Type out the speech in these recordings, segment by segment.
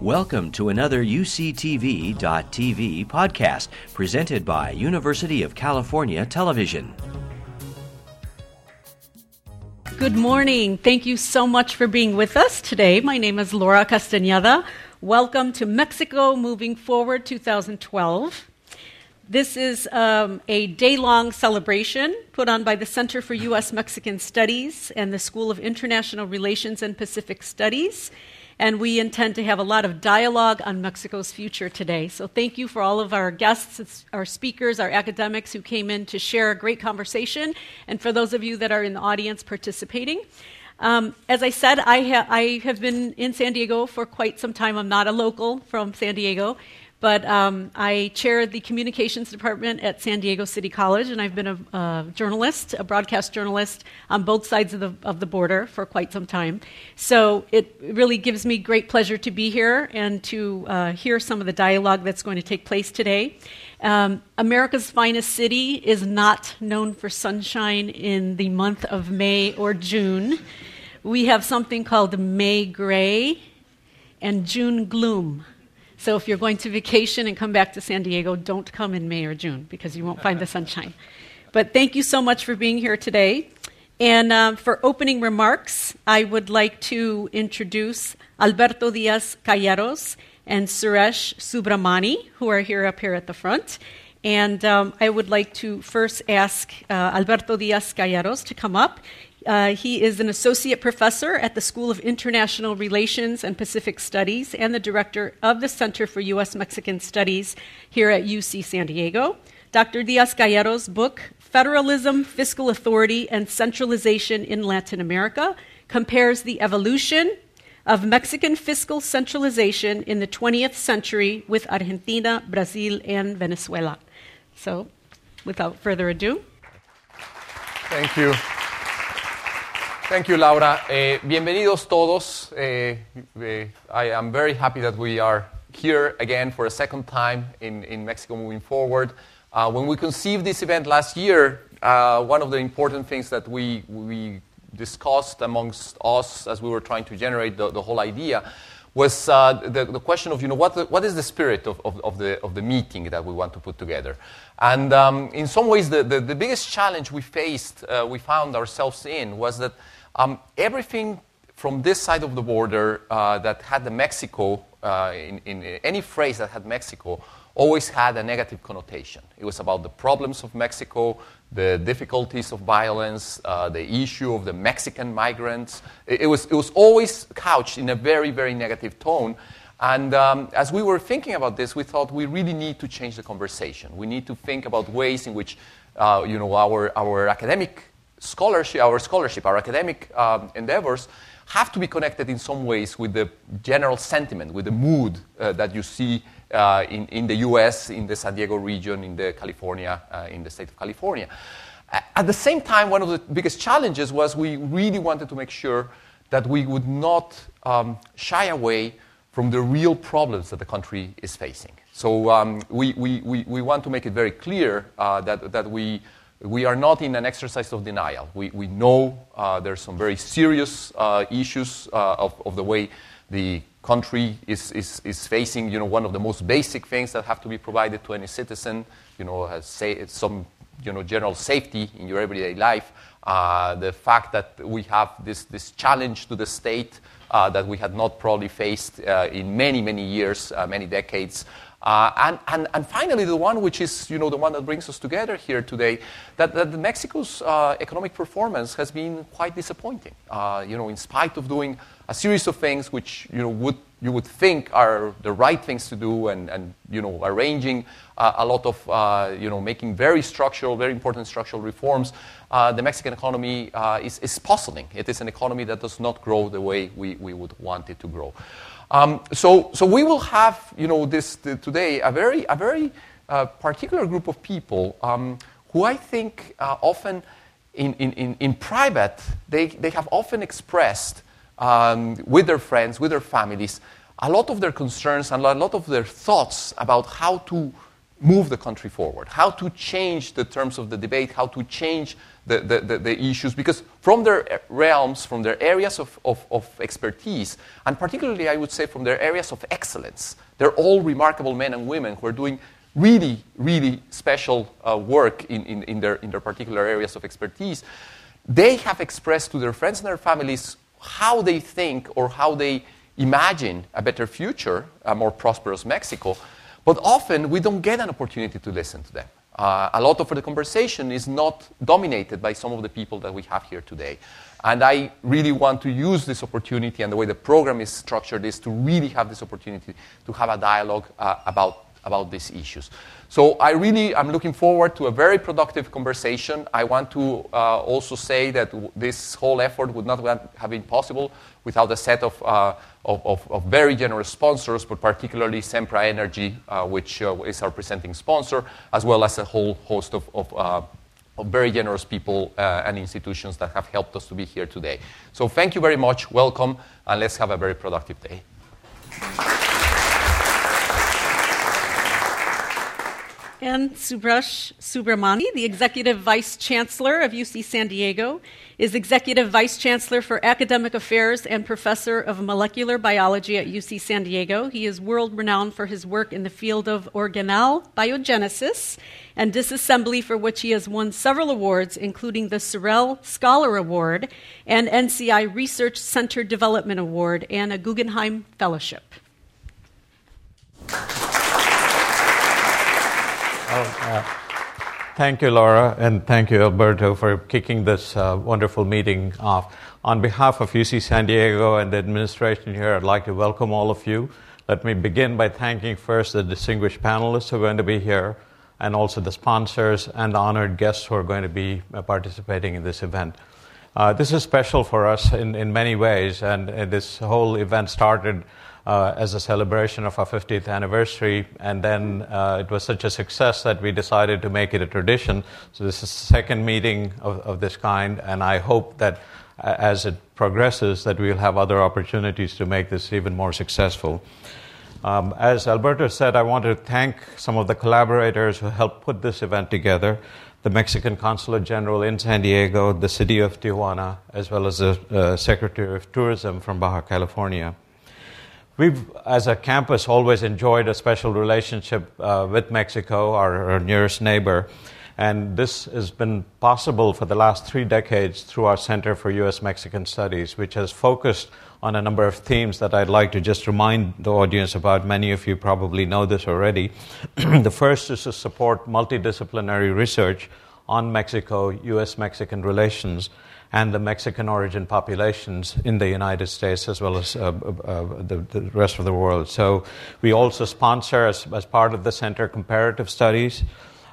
Welcome to another UCTV.tv podcast presented by University of California Television. Good morning. Thank you so much for being with us today. My name is Laura Castañeda. Welcome to Mexico Moving Forward 2012. This is um, a day long celebration put on by the Center for U.S. Mexican Studies and the School of International Relations and Pacific Studies and we intend to have a lot of dialogue on Mexico's future today. So thank you for all of our guests, our speakers, our academics who came in to share a great conversation, and for those of you that are in the audience participating. Um, as I said, I, ha- I have been in San Diego for quite some time. I'm not a local from San Diego, but um, I chair the communications department at San Diego City College, and I've been a, a, journalist, a broadcast journalist on both sides of the, of the border for quite some time. So it really gives me great pleasure to be here and to uh, hear some of the dialogue that's going to take place today. Um, America's finest city is not known for sunshine in the month of May or June. We have something called May gray and June gloom. So if you're going to vacation and come back to San Diego, don't come in May or June because you won't find the sunshine. But thank you so much for being here today. And um, for opening remarks, I would like to introduce Alberto Diaz Cayeros and Suresh Subramani, who are here up here at the front. And um, I would like to first ask uh, Alberto Diaz Cayeros to come up. Uh, he is an associate professor at the School of International Relations and Pacific Studies and the director of the Center for U.S. Mexican Studies here at UC San Diego. Dr. Diaz Cayeros' book, Federalism, Fiscal Authority, and Centralization in Latin America, compares the evolution of Mexican fiscal centralization in the 20th century with Argentina, Brazil, and Venezuela. So, without further ado. Thank you. Thank you, Laura. Eh, bienvenidos todos. Eh, eh, I am very happy that we are here again for a second time in, in Mexico moving forward. Uh, when we conceived this event last year, uh, one of the important things that we, we discussed amongst us as we were trying to generate the, the whole idea was uh, the, the, question of, you know, what, the, what is the spirit of, of, of, the, of the meeting that we want to put together? And um, in some ways, the, the, the, biggest challenge we faced, uh, we found ourselves in, was that um, everything from this side of the border uh, that had the Mexico, uh, in, in, any phrase that had Mexico, always had a negative connotation. It was about the problems of Mexico, the difficulties of violence, uh, the issue of the Mexican migrants. It, it, was, it was always couched in a very, very negative tone. And um, as we were thinking about this, we thought we really need to change the conversation. We need to think about ways in which uh, you know, our, our academic scholarship, our scholarship, our academic um, endeavors have to be connected in some ways with the general sentiment, with the mood uh, that you see uh, in, in the US, in the San Diego region, in the California, uh, in the state of California. At the same time, one of the biggest challenges was we really wanted to make sure that we would not um, shy away from the real problems that the country is facing. So um, we, we, we, we, want to make it very clear uh, that, that we we are not in an exercise of denial. We, we know uh, are some very serious uh, issues uh, of, of the way the country is, is, is facing, you know, one of the most basic things that have to be provided to any citizen, you know, some, you know, general safety in your everyday life. Uh, the fact that we have this, this challenge to the state uh, that we had not probably faced uh, in many, many years, many decades. Uh, and, and, and finally, the one which is you know, the one that brings us together here today, that, that Mexico's uh, economic performance has been quite disappointing. Uh, you know, in spite of doing a series of things which you, know, would, you would think are the right things to do and, and you know, arranging uh, a lot of, uh, you know, making very structural, very important structural reforms, uh, the Mexican economy is, is puzzling. It is an economy that does not grow the way we, we would want it to grow. Um, so, so we will have, you know, this today a very, a very uh, particular group of people um, who I think uh, often, in, in, in, private, they, they have often expressed um, with their friends, with their families, a lot of their concerns and a lot of their thoughts about how to move the country forward, how to change the terms of the debate, how to change the, the, the, issues because from their realms, from their areas of, of, of, expertise, and particularly I would say from their areas of excellence, they're all remarkable men and women who are doing really, really special uh, work in, in, in, their, in their particular areas of expertise. They have expressed to their friends and their families how they think or how they imagine a better future, a more prosperous Mexico. But often we don't get an opportunity to listen to them. Uh, a lot of the conversation is not dominated by some of the people that we have here today. And I really want to use this opportunity and the way the program is structured is to really have this opportunity to have a dialogue uh, about, about these issues. So I really am looking forward to a very productive conversation. I want to uh, also say that this whole effort would not have been possible without a set of, uh, of, of, of, very generous sponsors, but particularly Sempra Energy, uh, which uh, is our presenting sponsor, as well as a whole host of, of, uh, very generous people uh, and institutions that have helped us to be here today. So thank you very much. Welcome, and let's have a very productive day. And Subhash Subramani, the Executive Vice Chancellor of UC San Diego, is Executive Vice Chancellor for Academic Affairs and Professor of Molecular Biology at UC San Diego. He is world renowned for his work in the field of organelle biogenesis and disassembly, for which he has won several awards, including the Searle Scholar Award and NCI Research Center Development Award and a Guggenheim Fellowship. Oh, uh, thank you, Laura, and thank you, Alberto, for kicking this uh, wonderful meeting off. On behalf of UC San Diego and the administration here, I'd like to welcome all of you. Let me begin by thanking first the distinguished panelists who are going to be here, and also the sponsors and honored guests who are going to be uh, participating in this event. Uh, this is special for us in, in many ways, and, and this whole event started uh, as a celebration of our 50th anniversary. And then uh, it was such a success that we decided to make it a tradition. So this is the second meeting of, of this kind, and I hope that uh, as it progresses, that we'll have other opportunities to make this even more successful. Um, as Alberto said, I want to thank some of the collaborators who helped put this event together the Mexican Consulate General in San Diego, the City of Tijuana, as well as the uh, Secretary of Tourism from Baja California. We've, as a campus, always enjoyed a special relationship uh, with Mexico, our, our, nearest neighbor. And this has been possible for the last three decades through our Center for U.S. Mexican Studies, which has focused on a number of themes that I'd like to just remind the audience about. Many of you probably know this already. the first is to support multidisciplinary research on Mexico, U.S. Mexican relations and the Mexican origin populations in the United States as well as uh, uh, the, the, rest of the world. So we also sponsor, as, as part of the Center, comparative studies,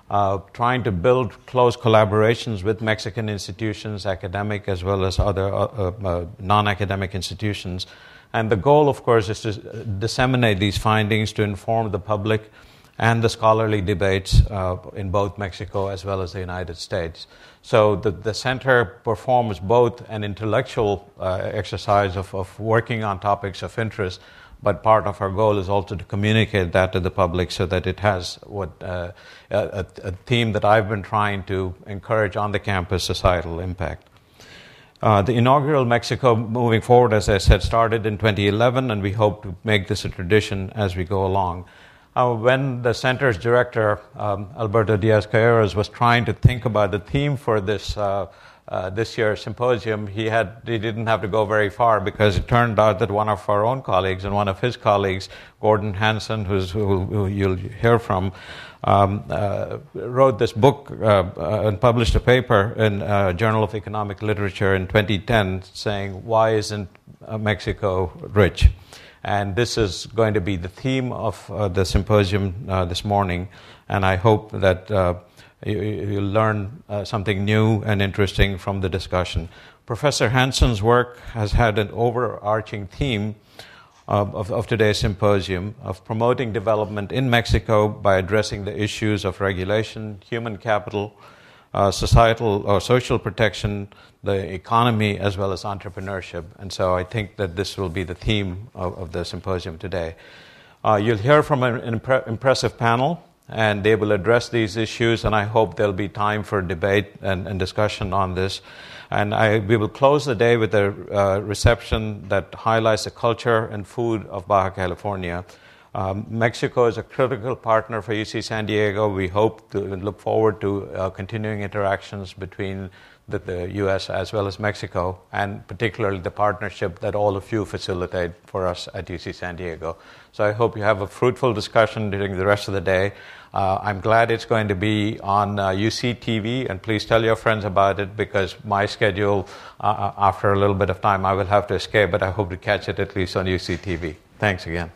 uh, trying to build close collaborations with Mexican institutions, academic as well as other uh, uh, uh, non academic institutions. And the goal, of course, is to disseminate these findings to inform the public and the scholarly debates uh, in both Mexico as well as the United States. So the, the center performs both an intellectual uh, exercise of, of working on topics of interest, but part of our goal is also to communicate that to the public so that it has what uh, a, a, theme that I've been trying to encourage on the campus societal impact. Uh, the inaugural Mexico Moving Forward, as I said, started in 2011, and we hope to make this a tradition as we go along. Uh, when the center's director, um, Alberto Diaz Cayeros, was trying to think about the theme for this, uh, uh, this year's symposium, he, had, he didn't have to go very far because it turned out that one of our own colleagues and one of his colleagues, Gordon Hanson, who, who you'll hear from, um, uh, wrote this book uh, uh, and published a paper in Journal of Economic Literature in 2010 saying, Why isn't Mexico rich? And this is going to be the theme of uh, the symposium uh, this morning. And I hope that uh, you, you learn uh, something new and interesting from the discussion. Professor Hanson's work has had an overarching theme of, of, today's symposium of promoting development in Mexico by addressing the issues of regulation, human capital, uh, societal or social protection, the economy, as well as entrepreneurship. And so I think that this will be the theme of, of the symposium today. Uh, you'll hear from an impre- impressive panel. and they will address these issues, and I hope there'll be time for debate and, and discussion on this. And I, we will close the day with a uh, reception that highlights the culture and food of Baja California. Um, Mexico is a critical partner for UC San Diego. We hope to look forward to uh, continuing interactions between the, the, US as well as Mexico, and particularly the partnership that all of you facilitate for us at UC San Diego. So I hope you have a fruitful discussion during the rest of the day. Uh, I'm glad it's going to be on uh, UC TV, and please tell your friends about it because my schedule, uh, uh, after a little bit of time, I will have to escape, but I hope to catch it at least on UC TV. Thanks again.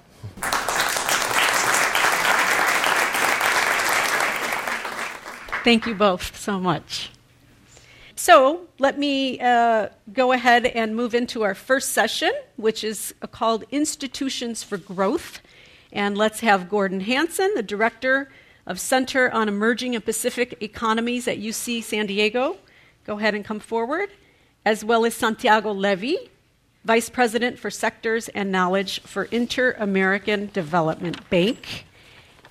Thank you both so much. So let me uh, go ahead and move into our first session, which is called Institutions for Growth. And let's have Gordon Hanson, the director of Center on Emerging and Pacific Economies at UC San Diego, go ahead and come forward, as well as Santiago Levy, vice president for sectors and knowledge for Inter American Development Bank.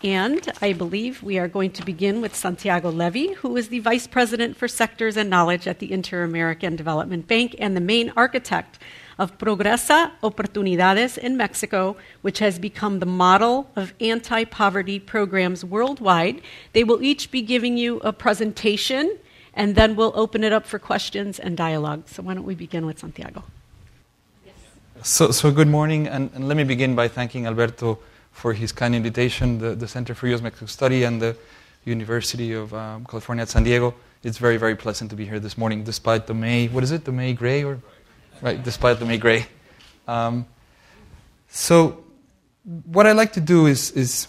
And I believe we are going to begin with Santiago Levy, who is the Vice President for Sectors and Knowledge at the Inter American Development Bank and the main architect of Progresa Oportunidades in Mexico, which has become the model of anti poverty programs worldwide. They will each be giving you a presentation, and then we'll open it up for questions and dialogue. So, why don't we begin with Santiago? So, so good morning, and, and let me begin by thanking Alberto for his kind invitation, the, the Center for U.S. Mexico Study and the University of um, California at San Diego. It's very, very pleasant to be here this morning, despite the May, what is it, the May gray? Or, right, despite the May gray. Um, so, what I like to do is, is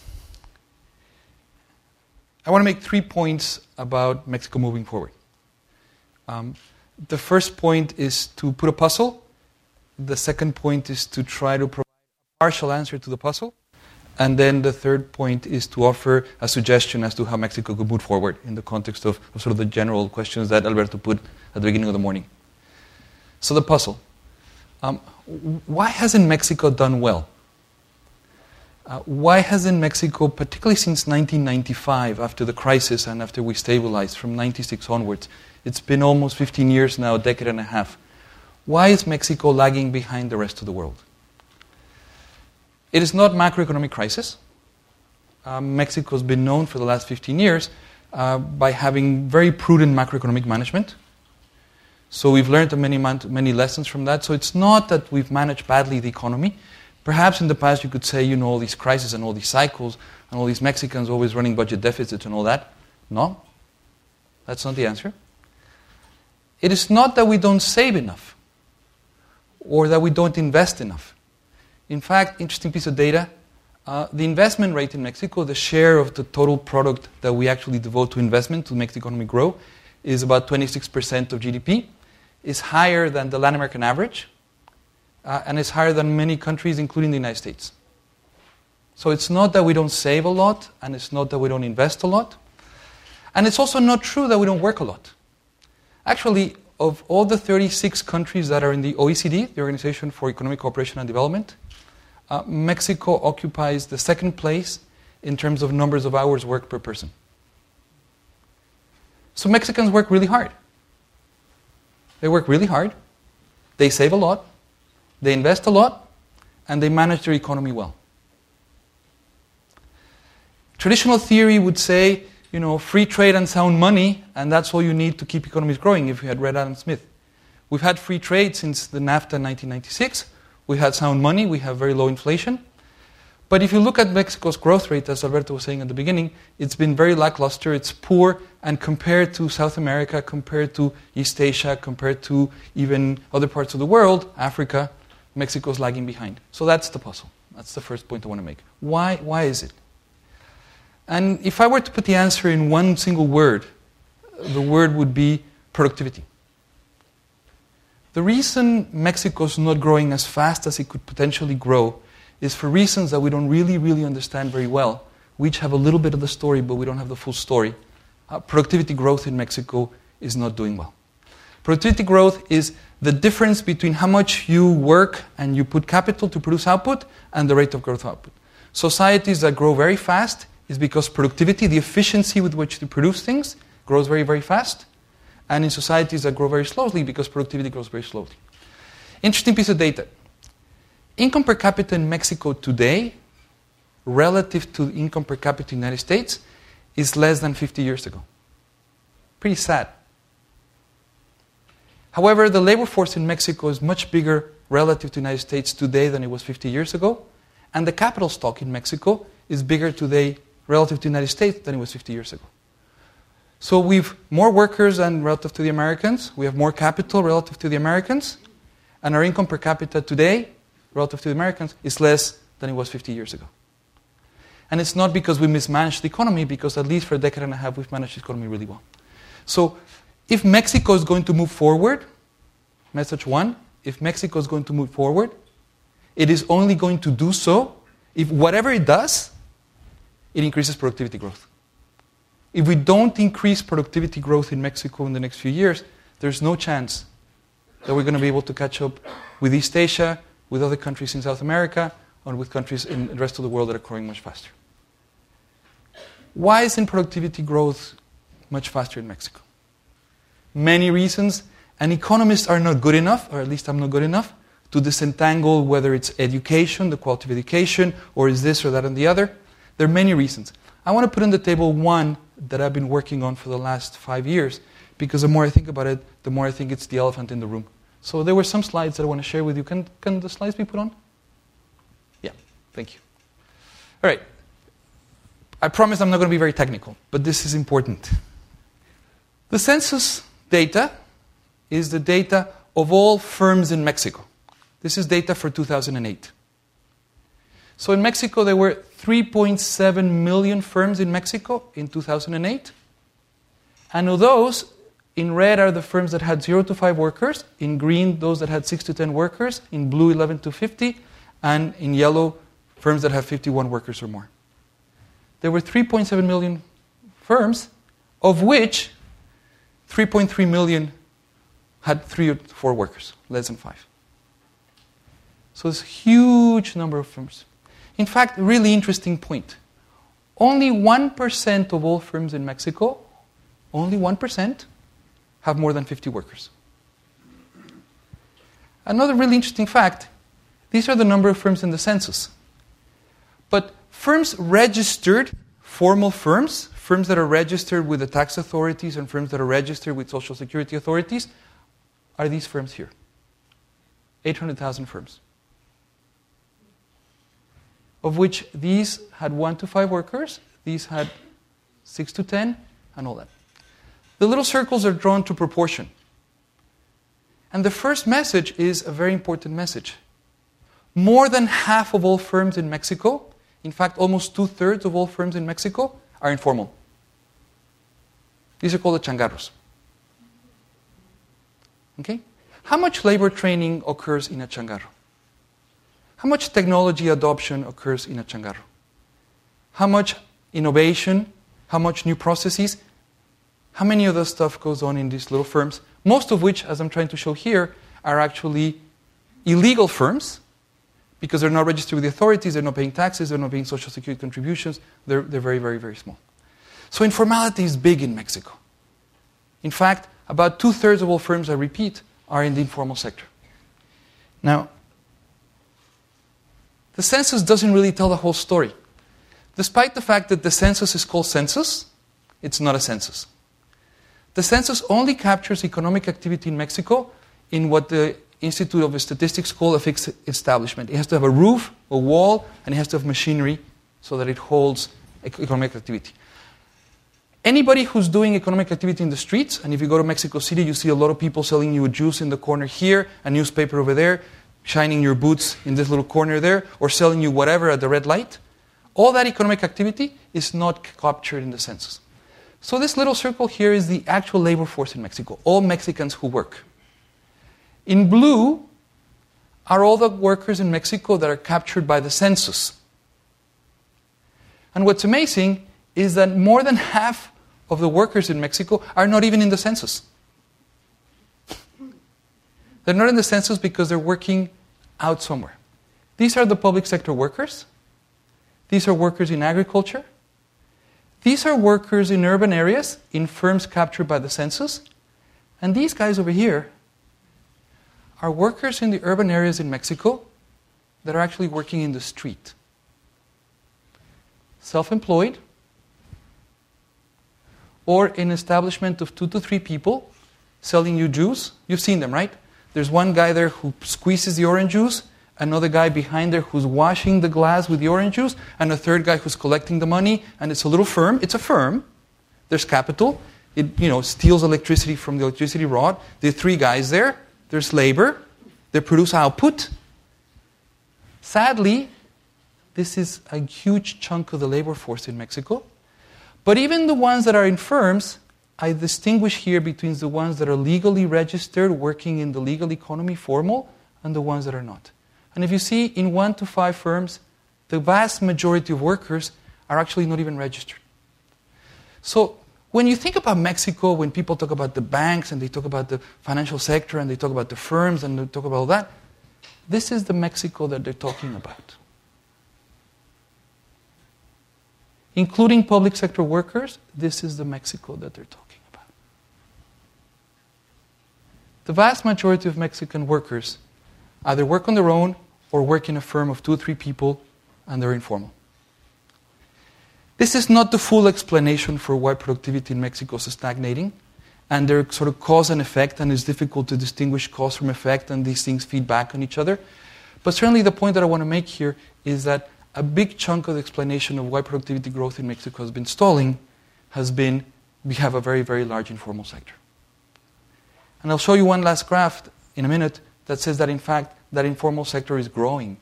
I want to make three points about Mexico moving forward. Um, the first point is to put a puzzle. The second point is to try to provide a partial answer to the puzzle. And then the third point is to offer a suggestion as to how Mexico could move forward in the context of, of, sort of the general questions that Alberto put at the beginning of the morning. So, the puzzle. Um, why hasn't Mexico done well? Uh, why hasn't Mexico, particularly since 1995, after the crisis and after we stabilized from 96 onwards, it's been almost 15 years now, a decade and a half, why is Mexico lagging behind the rest of the world? It is not macroeconomic crisis. Uh, Mexico has been known for the last 15 years uh, by having very prudent macroeconomic management. So we've learned many, many lessons from that. So it's not that we've managed badly the economy. Perhaps in the past you could say, you know, all these crises and all these cycles and all these Mexicans always running budget deficits and all that. No, that's not the answer. It is not that we don't save enough or that we don't invest enough. In fact, interesting piece of data uh, the investment rate in Mexico, the share of the total product that we actually devote to investment to make the economy grow, is about 26% of GDP. Is higher than the Latin American average, uh, and is higher than many countries, including the United States. So it's not that we don't save a lot, and it's not that we don't invest a lot. And it's also not true that we don't work a lot. Actually, of all the 36 countries that are in the OECD, the Organization for Economic Cooperation and Development, uh, Mexico occupies the second place in terms of numbers of hours worked per person. So Mexicans work really hard. They work really hard, they save a lot, they invest a lot, and they manage their economy well. Traditional theory would say, you know, free trade and sound money, and that's all you need to keep economies growing if you had read Adam Smith. We've had free trade since the NAFTA in 1996. We had sound money, we have very low inflation. But if you look at Mexico's growth rate, as Alberto was saying at the beginning, it's been very lackluster, it's poor, and compared to South America, compared to East Asia, compared to even other parts of the world, Africa, Mexico's lagging behind. So that's the puzzle. That's the first point I want to make. Why, why is it? And if I were to put the answer in one single word, the word would be productivity. The reason Mexico is not growing as fast as it could potentially grow is for reasons that we don't really, really understand very well. We each have a little bit of the story, but we don't have the full story. Uh, productivity growth in Mexico is not doing well. Productivity growth is the difference between how much you work and you put capital to produce output and the rate of growth output. Societies that grow very fast is because productivity, the efficiency with which to produce things, grows very, very fast. And in societies that grow very slowly, because productivity grows very slowly. Interesting piece of data. Income per capita in Mexico today, relative to income per capita in the United States, is less than 50 years ago. Pretty sad. However, the labor force in Mexico is much bigger relative to the United States today than it was 50 years ago. And the capital stock in Mexico is bigger today relative to the United States than it was 50 years ago. So we've more workers than relative to the Americans. We have more capital relative to the Americans. And our income per capita today, relative to the Americans, is less than it was 50 years ago. And it's not because we mismanaged the economy, because at least for a decade and a half, we've managed the economy really well. So if Mexico is going to move forward, message one, if Mexico is going to move forward, it is only going to do so if whatever it does, it increases productivity growth. If we don't increase productivity growth in Mexico in the next few years, there's no chance that we're going to be able to catch up with East Asia, with other countries in South America, and with countries in the rest of the world that are growing much faster. Why isn't productivity growth much faster in Mexico? Many reasons, and economists are not good enough, or at least I'm not good enough, to disentangle whether it's education, the quality of education, or is this or that and the other. There are many reasons. I want to put on the table one that I've been working on for the last five years, because the more I think about it, the more I think it's the elephant in the room. So there were some slides that I want to share with you. Can, can the slides be put on? Yeah, thank you. All right. I promise I'm not going to be very technical, but this is important. The census data is the data of all firms in Mexico. This is data for 2008. So in Mexico, there were 3.7 million firms in Mexico in 2008. And of those, in red are the firms that had 0 to 5 workers, in green, those that had 6 to 10 workers, in blue, 11 to 50, and in yellow, firms that have 51 workers or more. There were 3.7 million firms, of which 3.3 million had 3 or 4 workers, less than 5. So it's a huge number of firms. In fact, really interesting point. Only 1% of all firms in Mexico, only 1%, have more than 50 workers. Another really interesting fact these are the number of firms in the census. But firms registered, formal firms, firms that are registered with the tax authorities and firms that are registered with social security authorities, are these firms here 800,000 firms of which these had one to five workers, these had six to ten, and all that. The little circles are drawn to proportion. And the first message is a very important message. More than half of all firms in Mexico, in fact, almost two thirds of all firms in Mexico, are informal. These are called the changarros. Okay? How much labor training occurs in a changarro? How much technology adoption occurs in a changarro? How much innovation? How much new processes? How many of the stuff goes on in these little firms? Most of which, as I'm trying to show here, are actually illegal firms because they're not registered with the authorities, they're not paying taxes, they're not paying social security contributions, they're, they're very, very, very small. So informality is big in Mexico. In fact, about two thirds of all firms, I repeat, are in the informal sector. Now, the census doesn't really tell the whole story. Despite the fact that the census is called census, it's not a census. The census only captures economic activity in Mexico in what the Institute of Statistics call a fixed establishment. It has to have a roof, a wall, and it has to have machinery so that it holds economic activity. Anybody who's doing economic activity in the streets, and if you go to Mexico City, you see a lot of people selling you a juice in the corner here, a newspaper over there, shining your boots in this little corner there, or selling you whatever at the red light, all that economic activity is not captured in the census. So this little circle here is the actual labor force in Mexico, all Mexicans who work. In blue are all the workers in Mexico that are captured by the census. And what's amazing is that more than half of the workers in Mexico are not even in the census. They're not in the census because they're working out somewhere. These are the public sector workers. These are workers in agriculture. These are workers in urban areas, in firms captured by the census. And these guys over here are workers in the urban areas in Mexico that are actually working in the street. Self employed, or an establishment of two to three people selling you juice. You've seen them, right? There's one guy there who squeezes the orange juice, another guy behind there who's washing the glass with the orange juice, and a third guy who's collecting the money. And it's a little firm. It's a firm. There's capital. It you know steals electricity from the electricity rod. Are three guys there. There's labor. They produce output. Sadly, this is a huge chunk of the labor force in Mexico. But even the ones that are in firms, I distinguish here between the ones that are legally registered, working in the legal economy, formal, and the ones that are not. And if you see in one to five firms, the vast majority of workers are actually not even registered. So when you think about Mexico, when people talk about the banks and they talk about the financial sector and they talk about the firms and they talk about all that, this is the Mexico that they're talking about. including public sector workers, this is the Mexico that they're talking about. The vast majority of Mexican workers either work on their own or work in a firm of two or three people and they're informal. This is not the full explanation for why productivity in Mexico is stagnating. And they're sort of cause and effect, and it's difficult to distinguish cause from effect, and these things feed back on each other. But certainly, the point that I want to make here is that a big chunk of the explanation of why productivity growth in Mexico has been stalling has been we have a very, very large informal sector. And I'll show you one last graph in a minute that says that, in fact, that informal sector is growing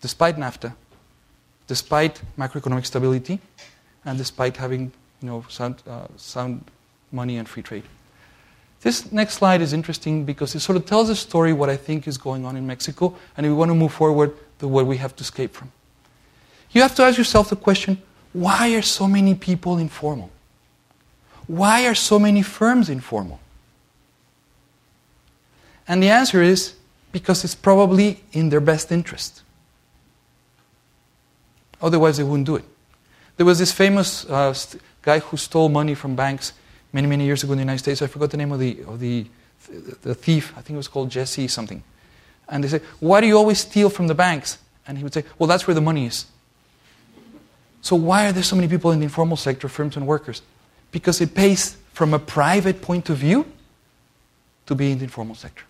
despite NAFTA, despite macroeconomic stability, and despite having you know, sound, uh, sound money and free trade. This next slide is interesting because it sort of tells a story what I think is going on in Mexico, and we want to move forward, the what we have to escape from. You have to ask yourself the question why are so many people informal? Why are so many firms informal? And the answer is because it's probably in their best interest. Otherwise, they wouldn't do it. There was this famous uh, guy who stole money from banks many, many years ago in the United States. I forgot the name of the, of the, the thief. I think it was called Jesse something. And they say, Why do you always steal from the banks? And he would say, Well, that's where the money is. So, why are there so many people in the informal sector, firms and workers? Because it pays from a private point of view to be in the informal sector.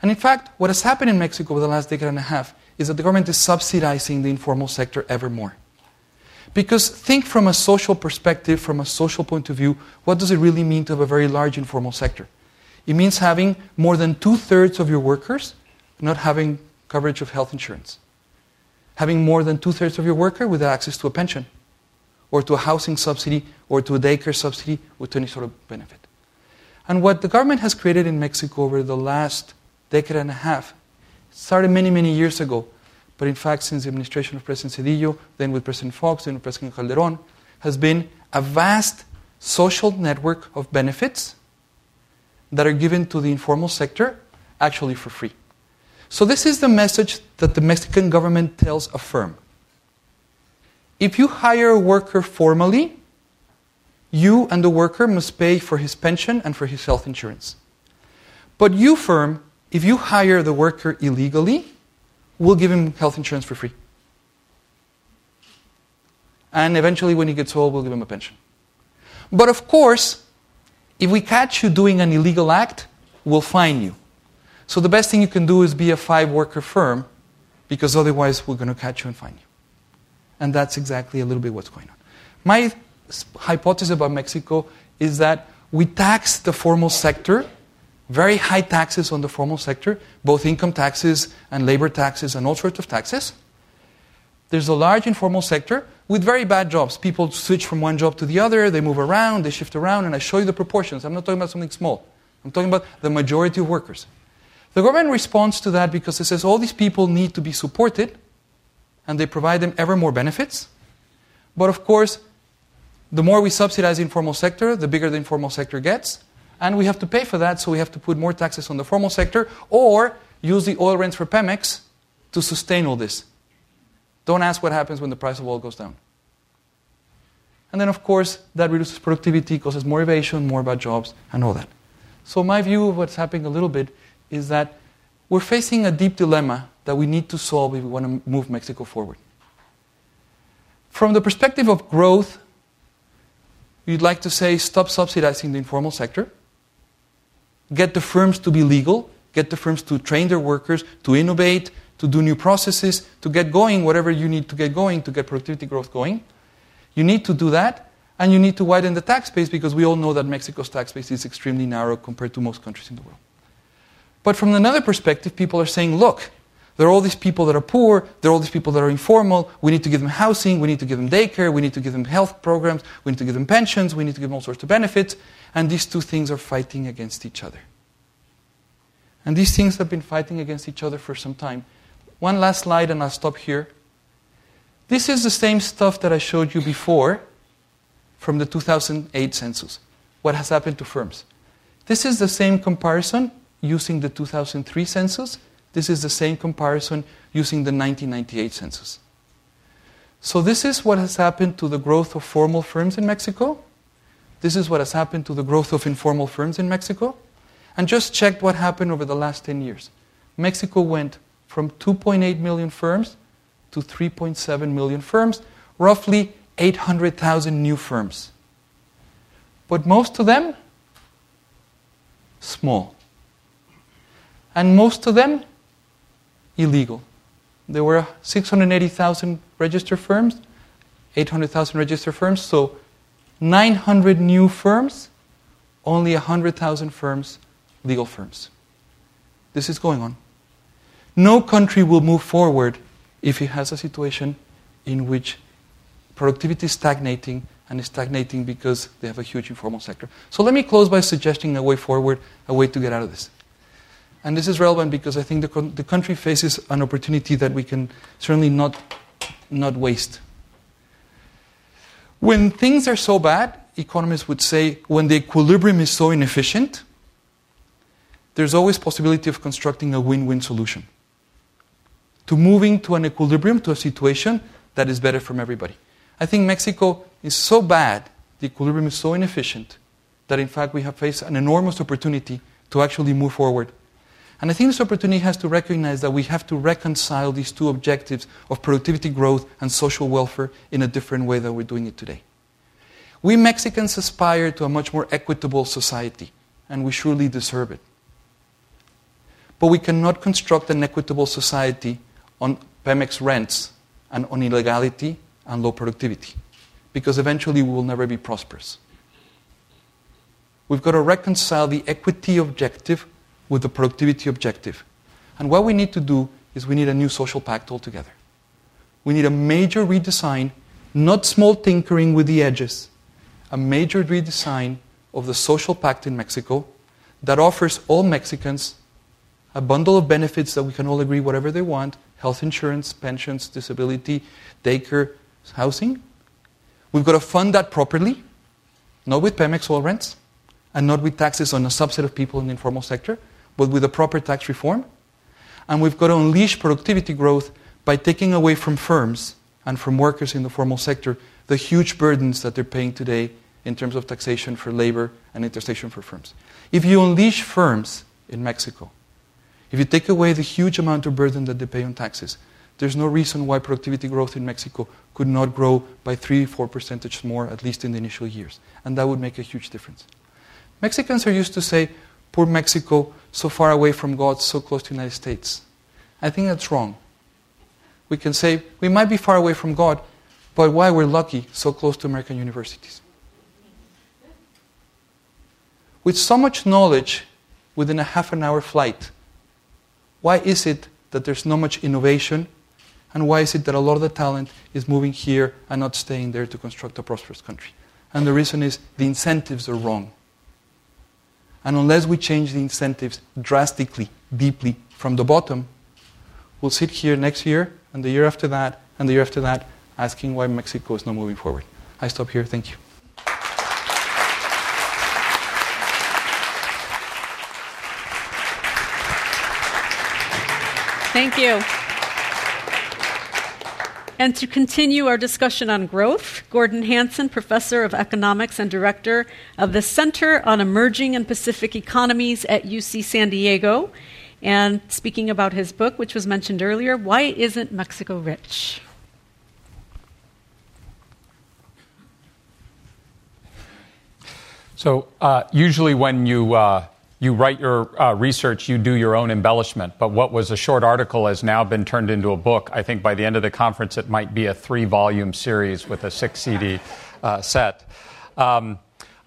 And in fact, what has happened in Mexico over the last decade and a half is that the government is subsidizing the informal sector ever more. Because think from a social perspective, from a social point of view, what does it really mean to have a very large informal sector? It means having more than two thirds of your workers not having coverage of health insurance, having more than two thirds of your worker without access to a pension, or to a housing subsidy, or to a daycare subsidy, or to any sort of benefit. And what the government has created in Mexico over the last decade and a half started many, many years ago, but in fact, since the administration of President Zedillo, then with President Fox, then with President Calderon, has been a vast social network of benefits that are given to the informal sector actually for free. So, this is the message that the Mexican government tells a firm. If you hire a worker formally, you and the worker must pay for his pension and for his health insurance. But you, firm, if you hire the worker illegally, will give him health insurance for free. And eventually, when he gets old, we'll give him a pension. But of course, if we catch you doing an illegal act, we'll fine you. So the best thing you can do is be a five worker firm because otherwise we're going to catch you and find you. And that's exactly a little bit what's going on. My hypothesis about Mexico is that we tax the formal sector, very high taxes on the formal sector, both income taxes and labor taxes and all sorts of taxes. There's a large informal sector with very bad jobs. People switch from one job to the other, they move around, they shift around, and I show you the proportions. I'm not talking about something small. I'm talking about the majority of workers. The government responds to that because it says all these people need to be supported and they provide them ever more benefits. But of course, the more we subsidize the informal sector, the bigger the informal sector gets. And we have to pay for that, so we have to put more taxes on the formal sector or use the oil rents for Pemex to sustain all this. Don't ask what happens when the price of oil goes down. And then, of course, that reduces productivity, causes more evasion, more bad jobs, and all that. So, my view of what's happening a little bit is that we're facing a deep dilemma that we need to solve if we want to move Mexico forward. From the perspective of growth, you'd like to say stop subsidizing the informal sector, get the firms to be legal, get the firms to train their workers, to innovate, to do new processes, to get going whatever you need to get going to get productivity growth going. You need to do that, and you need to widen the tax base because we all know that Mexico's tax base is extremely narrow compared to most countries in the world. But from another perspective, people are saying, look, there are all these people that are poor, there are all these people that are informal, we need to give them housing, we need to give them daycare, we need to give them health programs, we need to give them pensions, we need to give them all sorts of benefits, and these two things are fighting against each other. And these things have been fighting against each other for some time. One last slide, and I'll stop here. This is the same stuff that I showed you before from the 2008 census. What has happened to firms? This is the same comparison using the 2003 census. This is the same comparison using the 1998 census. So, this is what has happened to the growth of formal firms in Mexico. This is what has happened to the growth of informal firms in Mexico. And just checked what happened over the last 10 years. Mexico went from 2.8 million firms to 3.7 million firms, roughly 800,000 new firms. But most of them, small. And most of them, illegal. There were 680,000 registered firms, 800,000 registered firms, so 900 new firms, only 100,000 firms, legal firms. This is going on. No country will move forward if it has a situation in which productivity is stagnating and is stagnating because they have a huge informal sector. So let me close by suggesting a way forward, a way to get out of this. And this is relevant because I think the, the country faces an opportunity that we can certainly not, not waste. When things are so bad, economists would say when the equilibrium is so inefficient, there's always possibility of constructing a win-win solution. To moving to an equilibrium, to a situation that is better from everybody. I think Mexico is so bad, the equilibrium is so inefficient, that in fact we have faced an enormous opportunity to actually move forward. And I think this opportunity has to recognize that we have to reconcile these two objectives of productivity growth and social welfare in a different way than we're doing it today. We Mexicans aspire to a much more equitable society, and we surely deserve it. But we cannot construct an equitable society on Pemex rents and on illegality and low productivity, because eventually we will never be prosperous. We've got to reconcile the equity objective with the productivity objective. And what we need to do is we need a new social pact altogether. We need a major redesign, not small tinkering with the edges, a major redesign of the social pact in Mexico that offers all Mexicans a bundle of benefits that we can all agree whatever they want health insurance, pensions, disability, daycare, housing. We've got to fund that properly, not with Pemex oil rents, and not with taxes on a subset of people in the informal sector, but with a proper tax reform. And we've got to unleash productivity growth by taking away from firms and from workers in the formal sector the huge burdens that they're paying today in terms of taxation for labor and taxation for firms. If you unleash firms in Mexico, if you take away the huge amount of burden that they pay on taxes, there's no reason why productivity growth in Mexico could not grow by 3 4 percentage more, at least in the initial years. And that would make a huge difference. Mexicans are used to say, poor Mexico, so far away from God, so close to the United States. I think that's wrong. We can say, we might be far away from God, but why we're lucky, so close to American universities. With so much knowledge within a half an hour flight, why is it that there's not much innovation? And why is it that a lot of the talent is moving here and not staying there to construct a prosperous country? And the reason is the incentives are wrong. And unless we change the incentives drastically, deeply, from the bottom, we'll sit here next year and the year after that and the year after that asking why Mexico is not moving forward. I stop here. Thank you. Thank you. And to continue our discussion on growth, Gordon Hanson, professor of economics and director of the Center on Emerging and Pacific Economies at UC San Diego, and speaking about his book, which was mentioned earlier, Why Isn't Mexico Rich? So, uh, usually when you uh, you write your uh, research, you do your own embellishment. But what was a short article has now been turned into a book. I think by the end of the conference, it might be a three volume series with a six CD uh, set. Um,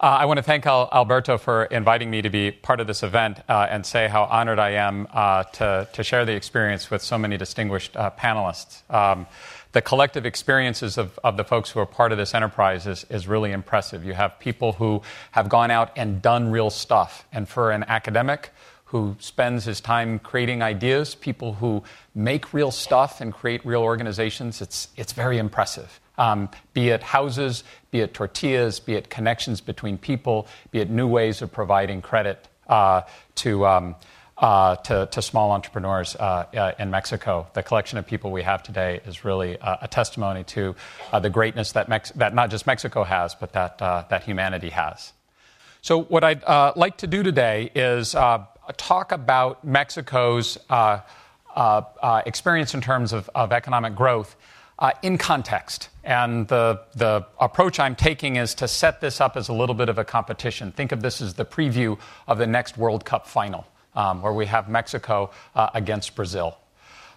uh, I want to thank Al- Alberto for inviting me to be part of this event uh, and say how honored I am uh, to, to share the experience with so many distinguished uh, panelists. Um, the collective experiences of, of the folks who are part of this enterprise is, is really impressive. You have people who have gone out and done real stuff. And for an academic who spends his time creating ideas, people who make real stuff and create real organizations, it's, it's very impressive. Um, be it houses, be it tortillas, be it connections between people, be it new ways of providing credit uh, to. Um, to, to, small entrepreneurs uh, uh, in Mexico. The collection of people we have today is really uh, a testimony to uh, the greatness that, Mex- that not just Mexico has, but that, uh, that humanity has. So, what I'd like to do today is talk about Mexico's experience in terms of, of economic growth. in context. And the, the approach I'm taking is to set this up as a little bit of a competition. Think of this as the preview of the next World Cup final um, where we have Mexico uh, against Brazil.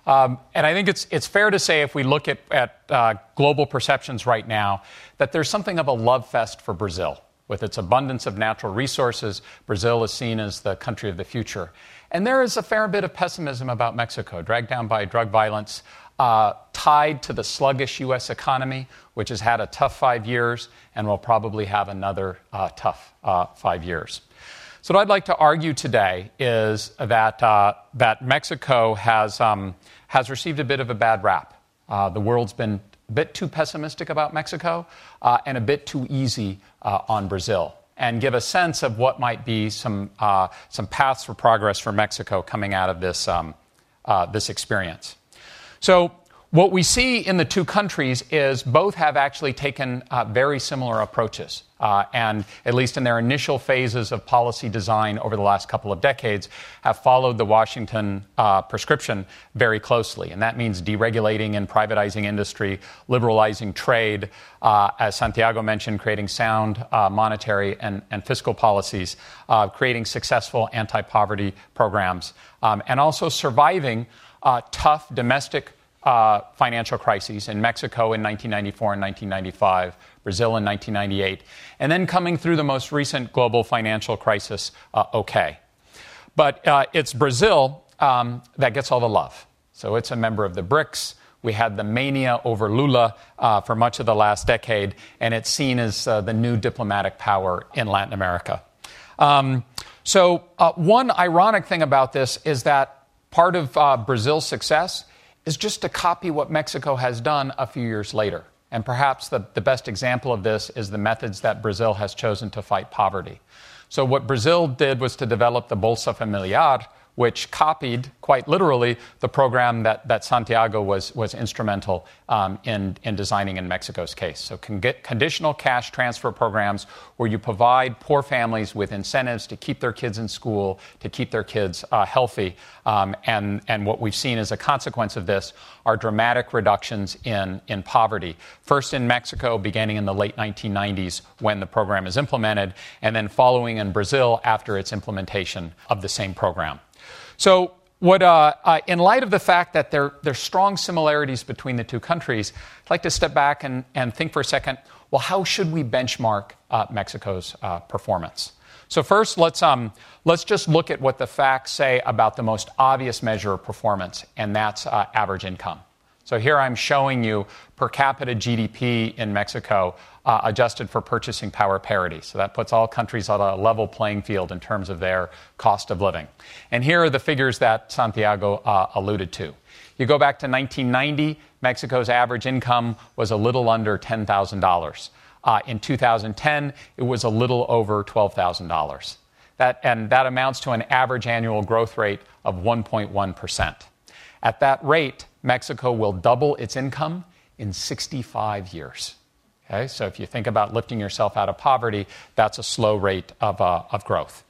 Um, and I think it's, it's fair to say, if we look at, at uh, global perceptions right now, that there's something of a love fest for Brazil. With its abundance of natural resources, Brazil is seen as the country of the future. And there is a fair bit of pessimism about Mexico, dragged down by drug violence, uh, tied to the sluggish U.S. economy, which has had a tough five years and will probably have another uh, tough uh, five years. So, what I'd like to argue today is that, uh, that Mexico has, um, has received a bit of a bad rap. Uh, the world's been a bit too pessimistic about Mexico uh, and a bit too easy uh, on Brazil, and give a sense of what might be some, uh, some paths for progress for Mexico coming out of this, um, uh, this experience. So, what we see in the two countries is both have actually taken uh, very similar approaches. Uh, and at least in their initial phases of policy design over the last couple of decades, have followed the Washington uh, prescription very closely. And that means deregulating and privatizing industry, liberalizing trade, uh, as Santiago mentioned, creating sound uh, monetary and, and, fiscal policies, uh, creating successful anti poverty programs, um, and also surviving tough domestic uh, financial crises in Mexico in 1994 and 1995, Brazil in 1998, and then coming through the most recent global financial crisis uh, okay. But uh, it's Brazil um, that gets all the love. So it's a member of the BRICS. We had the mania over Lula uh, for much of the last decade, and it's seen as uh, the new diplomatic power in Latin America. Um, so, uh, one ironic thing about this is that part of Brazil's success is just to copy what Mexico has done a few years later. And perhaps the, the best example of this is the methods that Brazil has chosen to fight poverty. So, what Brazil did was to develop the Bolsa Família, which copied, quite literally, the program that, that Santiago was, was instrumental um, in, in designing in Mexico's case. So, con- conditional cash transfer programs where you provide poor families with incentives to keep their kids in school, to keep their kids uh, healthy. Um, and, and what we've seen as a consequence of this are dramatic reductions in, in poverty. First in Mexico, beginning in the late 1990s when the program is implemented, and then following in Brazil after its implementation of the same program. So, what, uh, uh, in light of the fact that there, there's strong similarities between the two countries, I'd like to step back and, and think for a second well, how should we benchmark uh, Mexico's uh, performance? So, first, let's, um, let's just look at what the facts say about the most obvious measure of performance, and that's uh, average income. So, here I'm showing you per capita GDP in Mexico uh, adjusted for purchasing power parity. So that puts all countries on a level playing field in terms of their cost of living. And here are the figures that Santiago uh, alluded to. You go back to 1990, Mexico's average income was a little under $10,000. Uh, in 2010, it was a little over $12,000. That, and that amounts to an average annual growth rate of 1.1%. At that rate, Mexico will double its income in 65 years. Okay? So if you think about lifting yourself out of poverty, that's a slow rate of, uh, of growth.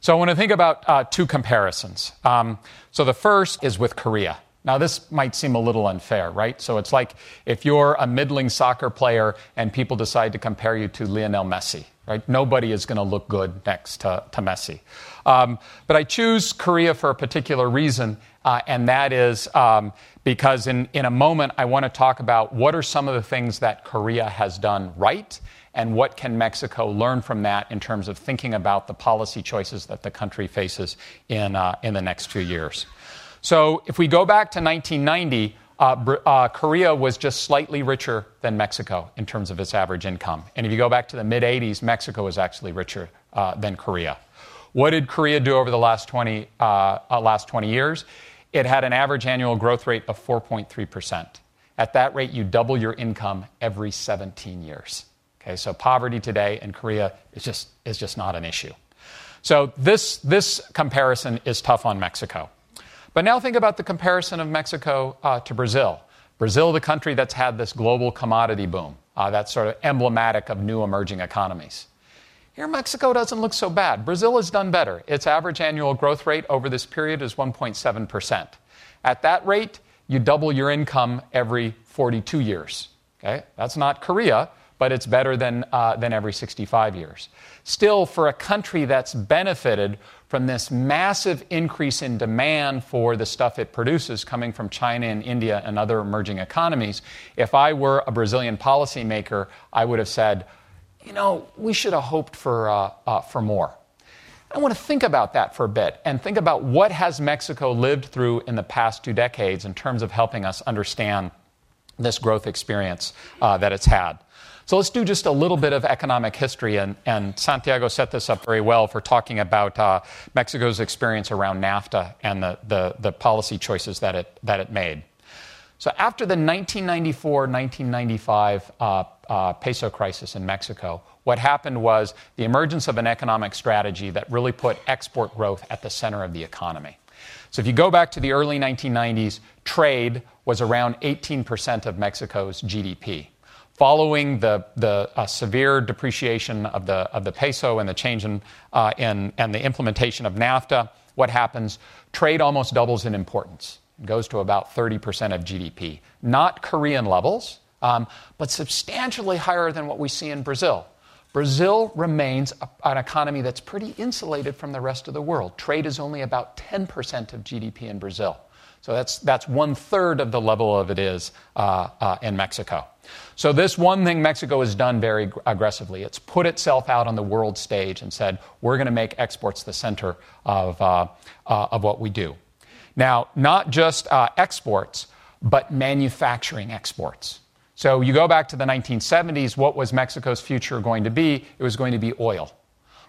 So I want to think about uh, two comparisons. Um, so the first is with Korea. Now, this might seem a little unfair, right? So it's like if you're a middling soccer player and people decide to compare you to Lionel Messi, right? Nobody is going to look good next to, to Messi. Um, but I choose Korea for a particular reason, uh, and that is um, because in, in a moment I want to talk about what are some of the things that Korea has done right and what can Mexico learn from that in terms of thinking about the policy choices that the country faces in, uh, in the next few years. So if we go back to 1990, uh, uh, Korea was just slightly richer than Mexico in terms of its average income. And if you go back to the mid 80s, Mexico was actually richer uh, than Korea. What did Korea do over the last 20, uh, last 20 years? It had an average annual growth rate of 4.3%. At that rate, you double your income every 17 years. Okay, so poverty today in Korea is just, is just not an issue. So this, this comparison is tough on Mexico. But now think about the comparison of Mexico uh, to Brazil. Brazil, the country that's had this global commodity boom, uh, that's sort of emblematic of new emerging economies. Here, Mexico doesn't look so bad. Brazil has done better. Its average annual growth rate over this period is 1.7%. At that rate, you double your income every 42 years. Okay? That's not Korea, but it's better than, uh, than every 65 years. Still, for a country that's benefited from this massive increase in demand for the stuff it produces coming from China and India and other emerging economies, if I were a Brazilian policymaker, I would have said, you know, we should have hoped for, uh, uh, for more. I want to think about that for a bit and think about what has Mexico lived through in the past two decades in terms of helping us understand this growth experience uh, that it's had. So let's do just a little bit of economic history, and, and Santiago set this up very well for talking about uh, Mexico's experience around NAFTA and the, the, the policy choices that it, that it made. So after the 1994 1995 uh, uh, peso crisis in Mexico, what happened was the emergence of an economic strategy that really put export growth at the center of the economy. So if you go back to the early 1990s, trade was around 18% of Mexico's GDP. Following the, the uh, severe depreciation of the, of the peso and the change in, uh, in, and the implementation of NAFTA, what happens? Trade almost doubles in importance. Goes to about 30% of GDP. Not Korean levels, um, but substantially higher than what we see in Brazil. Brazil remains a, an economy that's pretty insulated from the rest of the world. Trade is only about 10% of GDP in Brazil. So that's, that's one third of the level of it is uh, uh, in Mexico. So, this one thing Mexico has done very aggressively, it's put itself out on the world stage and said, we're going to make exports the center of, uh, uh, of what we do. Now, not just uh, exports, but manufacturing exports. So, you go back to the 1970s, what was Mexico's future going to be? It was going to be oil.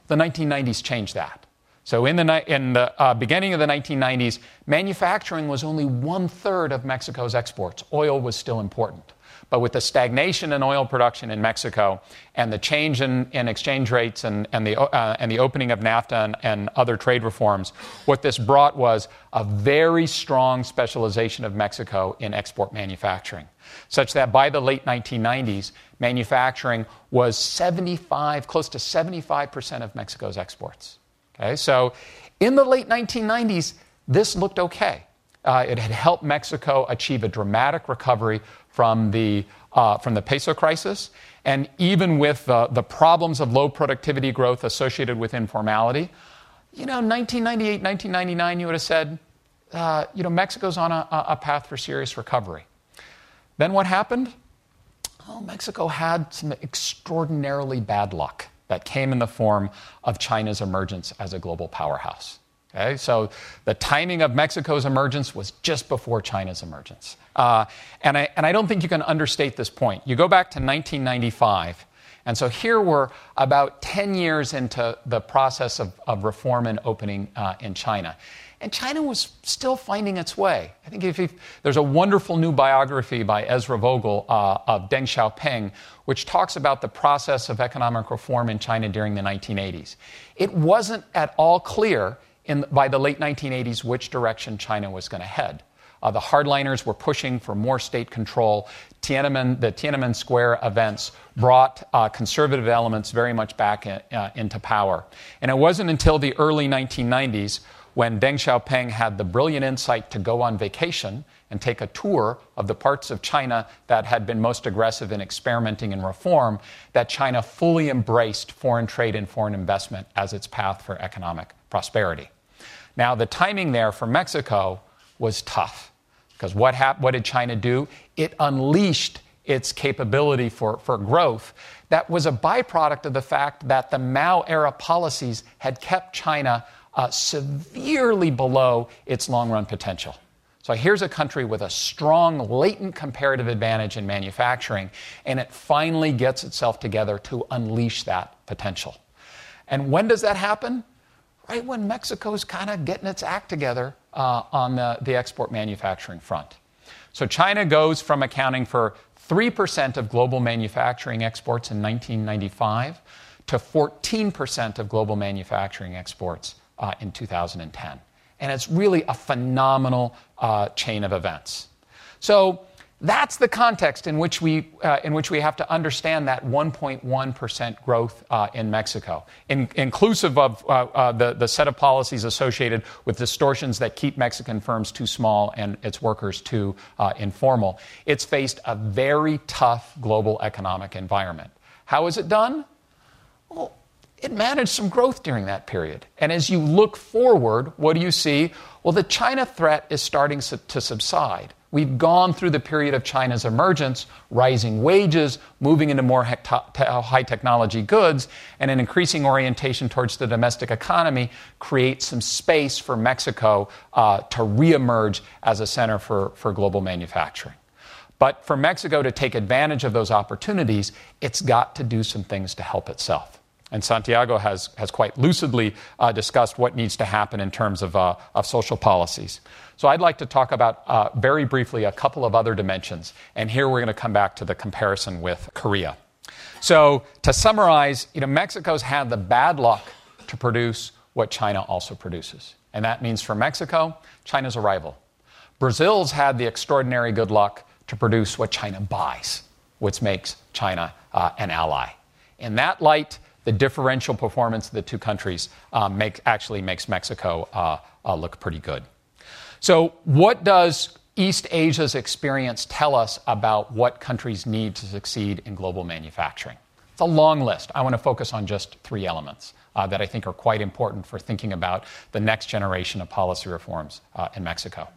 The 1990s changed that. So, in the, in the uh, beginning of the 1990s, manufacturing was only one third of Mexico's exports. Oil was still important. But with the stagnation in oil production in Mexico and the change in, in exchange rates and, and, the, uh, and the opening of NAFTA and, and other trade reforms, what this brought was a very strong specialization of Mexico in export manufacturing, such that by the late 1990s, manufacturing was 75, close to 75% of Mexico's exports. Okay, so in the late 1990s, this looked okay. Uh, it had helped Mexico achieve a dramatic recovery from the, uh, from the peso crisis. And even with uh, the problems of low productivity growth associated with informality, you know, 1998, 1999, you would have said, uh, you know, Mexico's on a, a path for serious recovery. Then what happened? Oh, Mexico had some extraordinarily bad luck that came in the form of China's emergence as a global powerhouse. Okay, so the timing of Mexico's emergence was just before China's emergence. Uh, and, I, and I don't think you can understate this point. You go back to 1995, and so here we're about 10 years into the process of, of reform and opening uh, in China. And China was still finding its way. I think if, if there's a wonderful new biography by Ezra Vogel uh, of Deng Xiaoping, which talks about the process of economic reform in China during the 1980s. It wasn't at all clear in, by the late 1980s which direction China was going to head. Uh, the hardliners were pushing for more state control. Tiananmen, the Tiananmen Square events brought uh, conservative elements very much back in, uh, into power. And it wasn't until the early 1990s when Deng Xiaoping had the brilliant insight to go on vacation and take a tour of the parts of China that had been most aggressive in experimenting in reform, that China fully embraced foreign trade and foreign investment as its path for economic prosperity. Now, the timing there for Mexico was tough because what, hap- what did China do? It unleashed its capability for, for growth that was a byproduct of the fact that the Mao era policies had kept China uh, severely below its long run potential. So here's a country with a strong latent comparative advantage in manufacturing, and it finally gets itself together to unleash that potential. And when does that happen? Right when Mexico's kind of getting its act together uh, on the, the export manufacturing front. So China goes from accounting for 3% of global manufacturing exports in 1995 to 14% of global manufacturing exports uh, in 2010. And it's really a phenomenal uh, chain of events. So that's the context in which we, uh, in which we have to understand that 1.1% growth uh, in Mexico, in, inclusive of uh, uh, the, the set of policies associated with distortions that keep Mexican firms too small and its workers too uh, informal. It's faced a very tough global economic environment. How is it done? Well, it managed some growth during that period. And as you look forward, what do you see? Well, the China threat is starting to subside. We've gone through the period of China's emergence, rising wages, moving into more high technology goods, and an increasing orientation towards the domestic economy creates some space for Mexico uh, to reemerge as a center for, for global manufacturing. But for Mexico to take advantage of those opportunities, it's got to do some things to help itself. And Santiago has, has quite lucidly uh, discussed what needs to happen in terms of, uh, of social policies. So I'd like to talk about uh, very briefly a couple of other dimensions. And here we're going to come back to the comparison with Korea. So to summarize, you know, Mexico's had the bad luck to produce what China also produces. And that means for Mexico, China's a rival. Brazil's had the extraordinary good luck to produce what China buys, which makes China uh, an ally. In that light, the differential performance of the two countries uh, actually makes Mexico uh, uh, look pretty good. So, what does East Asia's experience tell us about what countries need to succeed in global manufacturing? It's a long list. I want to focus on just three elements that I think are quite important for thinking about the next generation of policy reforms in Mexico.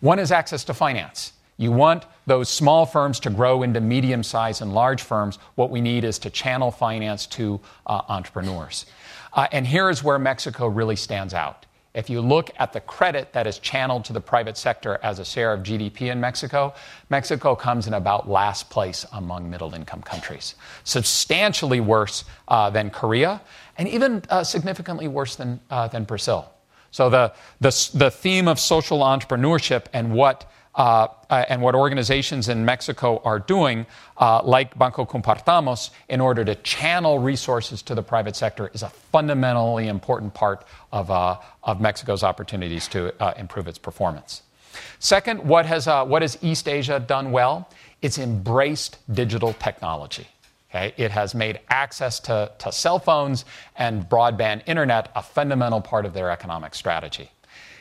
One is access to finance. You want those small firms to grow into medium sized and large firms. What we need is to channel finance to uh, entrepreneurs. Uh, and here is where Mexico really stands out. If you look at the credit that is channeled to the private sector as a share of GDP in Mexico, Mexico comes in about last place among middle income countries. Substantially worse uh, than Korea, and even uh, significantly worse than, uh, than Brazil. So the, the, the theme of social entrepreneurship and what uh, uh, and what organizations in Mexico are doing, uh, like Banco Compartamos, in order to channel resources to the private sector is a fundamentally important part of, uh, of Mexico's opportunities to uh, improve its performance. Second, what has, what has East Asia done well? It's embraced digital technology. Okay? It has made access to, to cell phones and broadband internet a fundamental part of their economic strategy.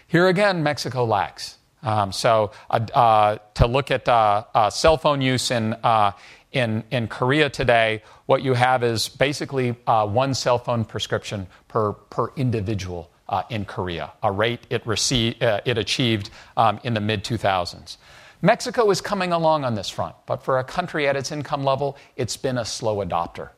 Here again, Mexico lags. Um, so, uh, uh, to look at uh, uh cell phone use in, uh, in, in Korea today, what you have is basically uh, one cell phone prescription per, per individual in Korea, a rate it, received, it achieved um, in the mid 2000s. Mexico is coming along on this front, but for a country at its income level, it's been a slow adopter.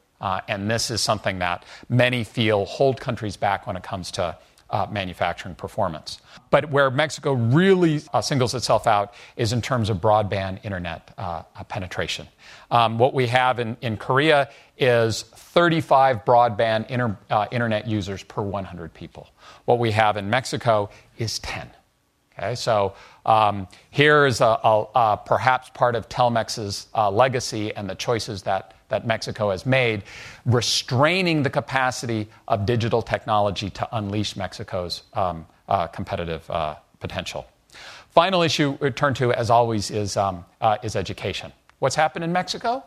and this is something that many feel hold countries back when it comes to uh, manufacturing performance. But where Mexico really uh, singles itself out is in terms of broadband internet uh, penetration. Um, what we have in, in Korea is 35 broadband inter, uh, internet users per 100 people. What we have in Mexico is 10. Okay, so um, here is a, a, a perhaps part of Telmex's uh, legacy and the choices that that Mexico has made, restraining the capacity of digital technology to unleash Mexico's um, uh, competitive uh, potential. final issue we turn to, as always, is, um, uh, is education. What's happened in Mexico?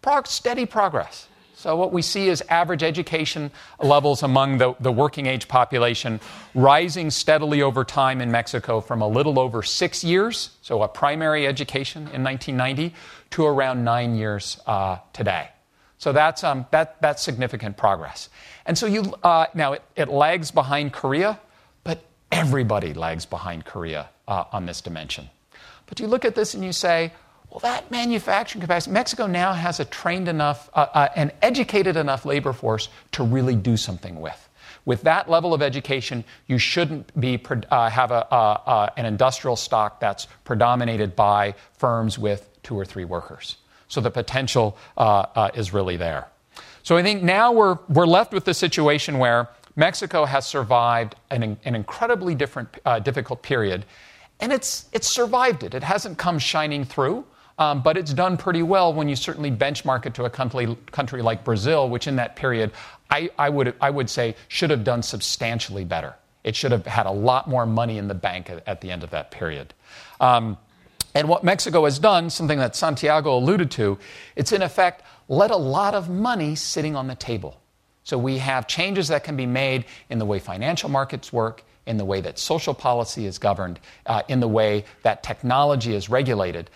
Pro- steady progress. So, what we see is average education levels among the, the working age population rising steadily over time in Mexico from a little over six years, so a primary education in 1990, to around nine years uh, today. So, that's, um, that, that's significant progress. And so, you, uh, now it, it, lags behind Korea, but everybody lags behind Korea uh, on this dimension. But you look at this and you say, well, that manufacturing capacity, Mexico now has a trained enough, uh, uh, an educated enough labor force to really do something with. With that level of education, you shouldn't be, uh, have a, an industrial stock that's predominated by firms with two or three workers. So the potential uh, uh, is really there. So I think now we're, we're left with the situation where Mexico has survived an, an incredibly different, uh, difficult period, and it's, it's survived it. It hasn't come shining through. Um, but it's done pretty well when you certainly benchmark it to a country, country like Brazil, which in that period I, I, would, I would say should have done substantially better. It should have had a lot more money in the bank at, at the end of that period. Um, and what Mexico has done, something that Santiago alluded to, it's in effect let a lot of money sitting on the table. So we have changes that can be made in the way financial markets work, in the way that social policy is governed, uh, in the way that technology is regulated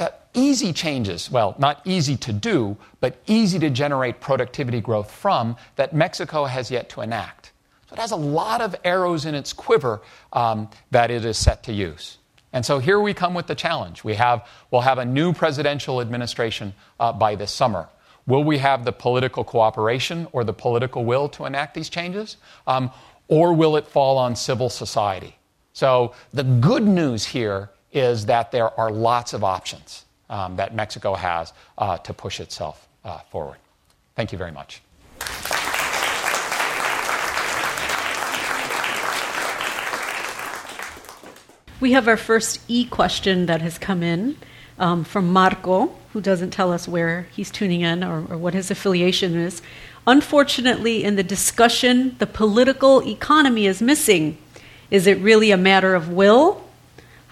uh, easy changes, well, not easy to do, but easy to generate productivity growth from that Mexico has yet to enact. So it has a lot of arrows in its quiver um, that it is set to use. And so here we come with the challenge. We have, we'll have a new presidential administration uh, by this summer. Will we have the political cooperation or the political will to enact these changes? Um, or will it fall on civil society? So the good news here is that there are lots of options um, that Mexico has uh, to push itself uh, forward. Thank you very much. We have our first e question that has come in um, from Marco, who doesn't tell us where he's tuning in or, or what his affiliation is. Unfortunately, in the discussion, the political economy is missing. Is it really a matter of will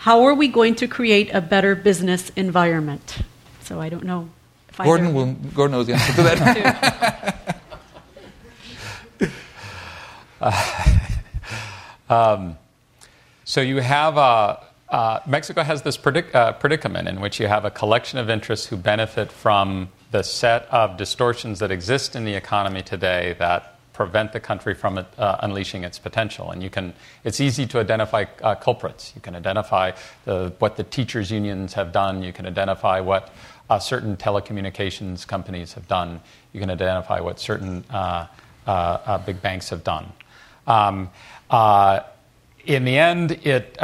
how are we going to create a better business environment? So I don't know. If Gordon, will, Gordon knows the answer to that. uh, um, so you have uh, uh, Mexico has this predic- uh, predicament in which you have a collection of interests who benefit from the set of distortions that exist in the economy today that prevent the country from uh, unleashing its potential. And you can, it's easy to identify uh, culprits. You can identify the, what the teachers' unions have done. You can identify what uh, certain telecommunications companies have done. You can identify what certain uh, big banks have done. Um, in the end, it,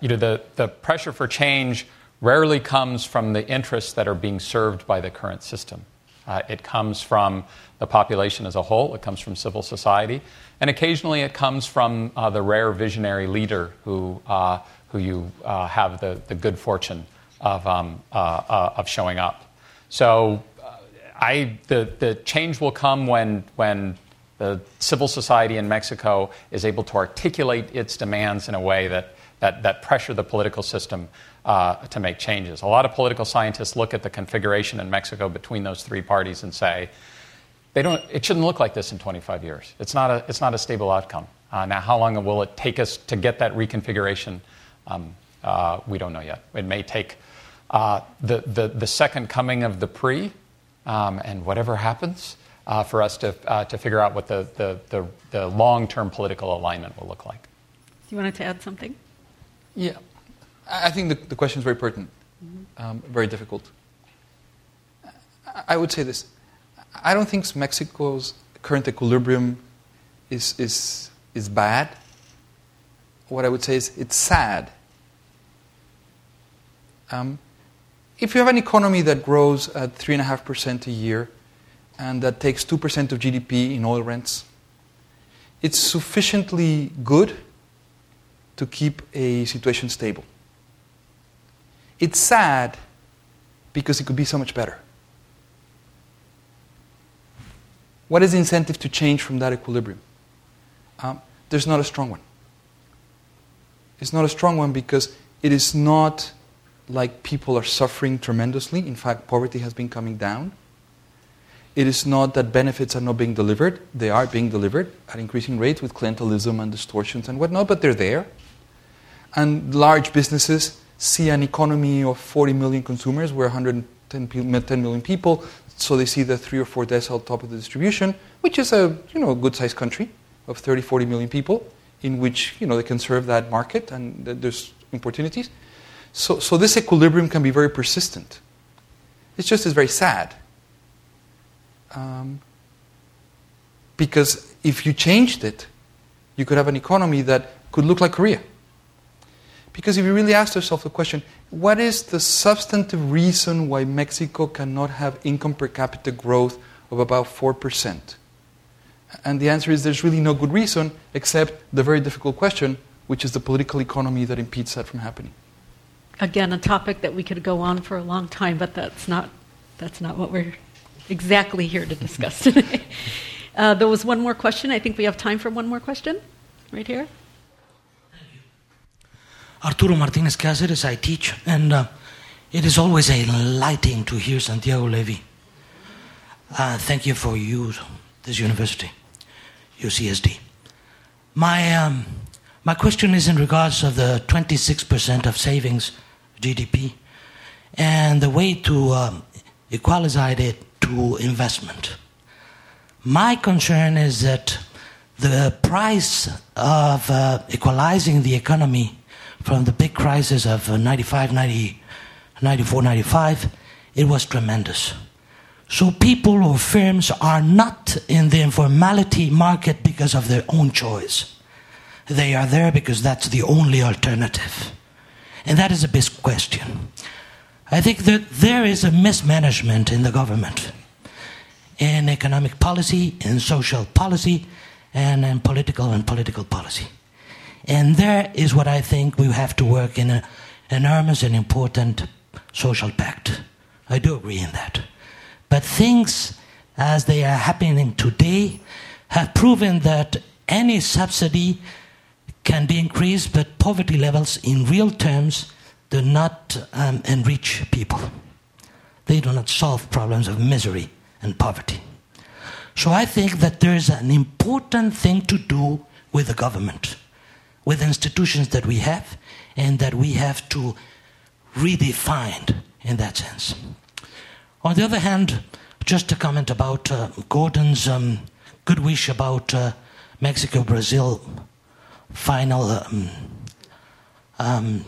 you know, the, the pressure for change rarely comes from the interests that are being served by the current system. Uh, it comes from the population as a whole, it comes from civil society, and occasionally it comes from uh, the rare visionary leader who, uh, who you uh, have the, the good fortune of, um, uh, uh, of showing up. So I, the, the change will come when, when the civil society in Mexico is able to articulate its demands in a way that, that, that pressure the political system uh, to make changes. A lot of political scientists look at the configuration in Mexico between those three parties and say, they don't, it shouldn't look like this in 25 years. It's not a, it's not a stable outcome. Uh, now, how long will it take us to get that reconfiguration? Um, uh, we don't know yet. It may take uh, the, the, the, second coming of the PRI um, and whatever happens uh, for us to, uh, to figure out what the, the, the, the long term political alignment will look like. Do you want to add something? Yeah. I think the, the question is very pertinent, mm-hmm. um, very difficult. I would say this I don't think Mexico's current equilibrium is, is, is bad. What I would say is it's sad. Um, if you have an economy that grows at 3.5% a year and that takes 2% of GDP in oil rents, it's sufficiently good to keep a situation stable. It's sad because it could be so much better. What is the incentive to change from that equilibrium? Um, there's not a strong one. It's not a strong one because it is not like people are suffering tremendously. In fact, poverty has been coming down. It is not that benefits are not being delivered. They are being delivered at increasing rates with clientelism and distortions and whatnot, but they're there. And large businesses see an economy of 40 million consumers, where 110 10 million people, so they see the three or four deciles top of the distribution, which is a you know, good sized country of 30, 40 million people, in which you know, they can serve that market and there's opportunities. So, so this equilibrium can be very persistent. It's just it's very sad. Um, because if you changed it, you could have an economy that could look like Korea. Because if you really ask yourself the question, what is the substantive reason why Mexico cannot have income per capita growth of about 4%? And the answer is there's really no good reason except the very difficult question, which is the political economy that impedes that from happening again, a topic that we could go on for a long time, but that's not, that's not what we're exactly here to discuss today. Uh, there was one more question. I think we have time for one more question right here. Arturo Martinez Cáceres, I teach, and uh, it is always a lighting to hear Santiago Levy. Uh, thank you for you, this university, UCSD. My, um, my question is in regards of the 26% of savings GDP, and the way to um, equalize it investment. My concern is that the price of uh, equalizing the economy from the big crisis of uh, 95, 90, 94, 95, it was tremendous. So people or firms are not in the informality market because of their own choice. They are there because that's the only alternative. And that is a big question. I think that there is a mismanagement in the government, in economic policy, in social policy, and in political and political policy. And there is what I think we have to work in an enormous and important social pact. I do agree in that. But things as they are happening today have proven that any subsidy can be increased, but poverty levels in real terms do not um, enrich people. They do not solve problems of misery and poverty. So I think that there is an important thing to do with the government, with the institutions that we have, and that we have to redefine in that sense. On the other hand, just a comment about uh, Gordon's um, good wish about uh, Mexico Brazil final um, um,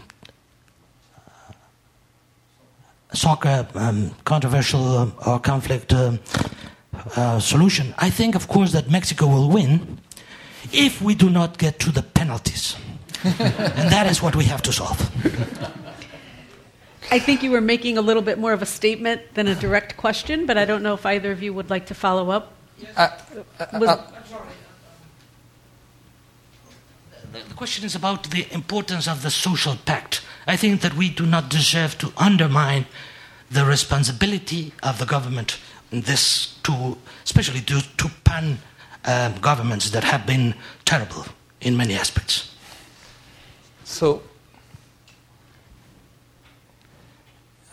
soccer um, controversial or conflict uh, uh, solution. I think, of course, that Mexico will win if we do not get to the penalties. and that is what we have to solve. I think you were making a little bit more of a statement than a direct question, but I don't know if either of you would like to follow up. Uh, uh, uh the question is about the importance of the social pact. I think that we do not deserve to undermine the responsibility of the government in this to, especially to, to PAN um, governments that have been terrible in many aspects. So,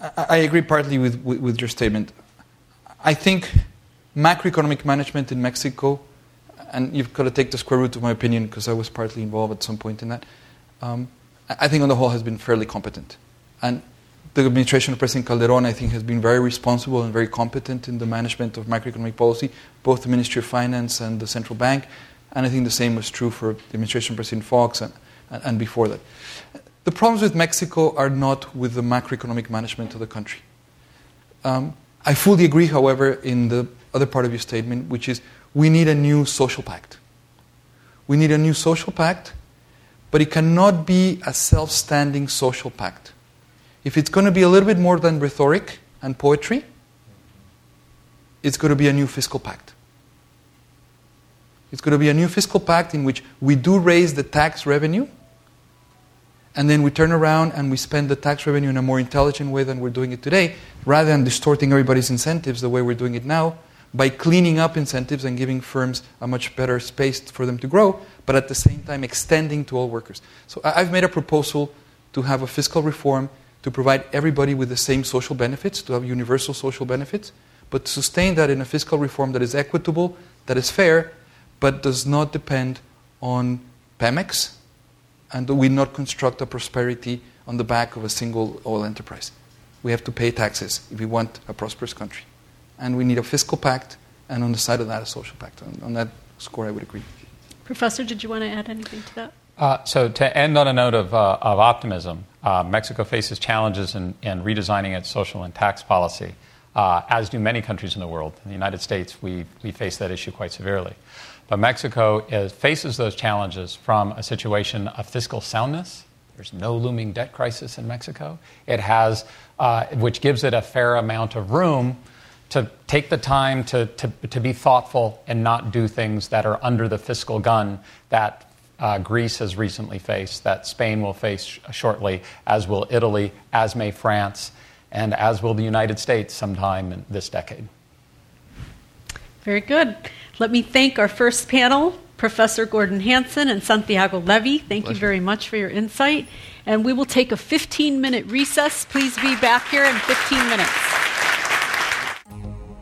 I, I agree partly with, with, with your statement. I think macroeconomic management in Mexico and you've got to take the square root of my opinion because I was partly involved at some point in that. Um, I think on the whole has been fairly competent. And the administration of President Calderon, I think, has been very responsible and very competent in the management of macroeconomic policy, both the Ministry of Finance and the central bank. And I think the same was true for the administration of President Fox and, and before that. The problems with Mexico are not with the macroeconomic management of the country. Um, I fully agree, however, in the other part of your statement, which is we need a new social pact. We need a new social pact, but it cannot be a self standing social pact. If it's going to be a little bit more than rhetoric and poetry, it's going to be a new fiscal pact. It's going to be a new fiscal pact in which we do raise the tax revenue, and then we turn around and we spend the tax revenue in a more intelligent way than we're doing it today, rather than distorting everybody's incentives the way we're doing it now by cleaning up incentives and giving firms a much better space for them to grow, but at the same time extending to all workers. So I've made a proposal to have a fiscal reform to provide everybody with the same social benefits, to have universal social benefits, but to sustain that in a fiscal reform that is equitable, that is fair, but does not depend on Pemex, and that we not construct a prosperity on the back of a single oil enterprise. We have to pay taxes if we want a prosperous country. And we need a fiscal pact, and on the side of that, a social pact. On, on that score, I would agree. Professor, did you want to add anything to that? Uh, so, to end on a note of, uh, of optimism, uh, Mexico faces challenges in, in, redesigning its social and tax policy, uh, as do many countries in the world. In the United States, we, we face that issue quite severely. But Mexico is, faces those challenges from a situation of fiscal soundness. There's no looming debt crisis in Mexico. It has, uh, which gives it a fair amount of room to take the time to, to, to be thoughtful and not do things that are under the fiscal gun that uh, Greece has recently faced, that Spain will face sh- shortly, as will Italy, as may France, and as will the United States sometime in this decade. Very good. Let me thank our first panel, Professor Gordon Hanson and Santiago Levy. Thank Pleasure. you very much for your insight. And we will take a 15 minute recess. Please be back here in 15 minutes.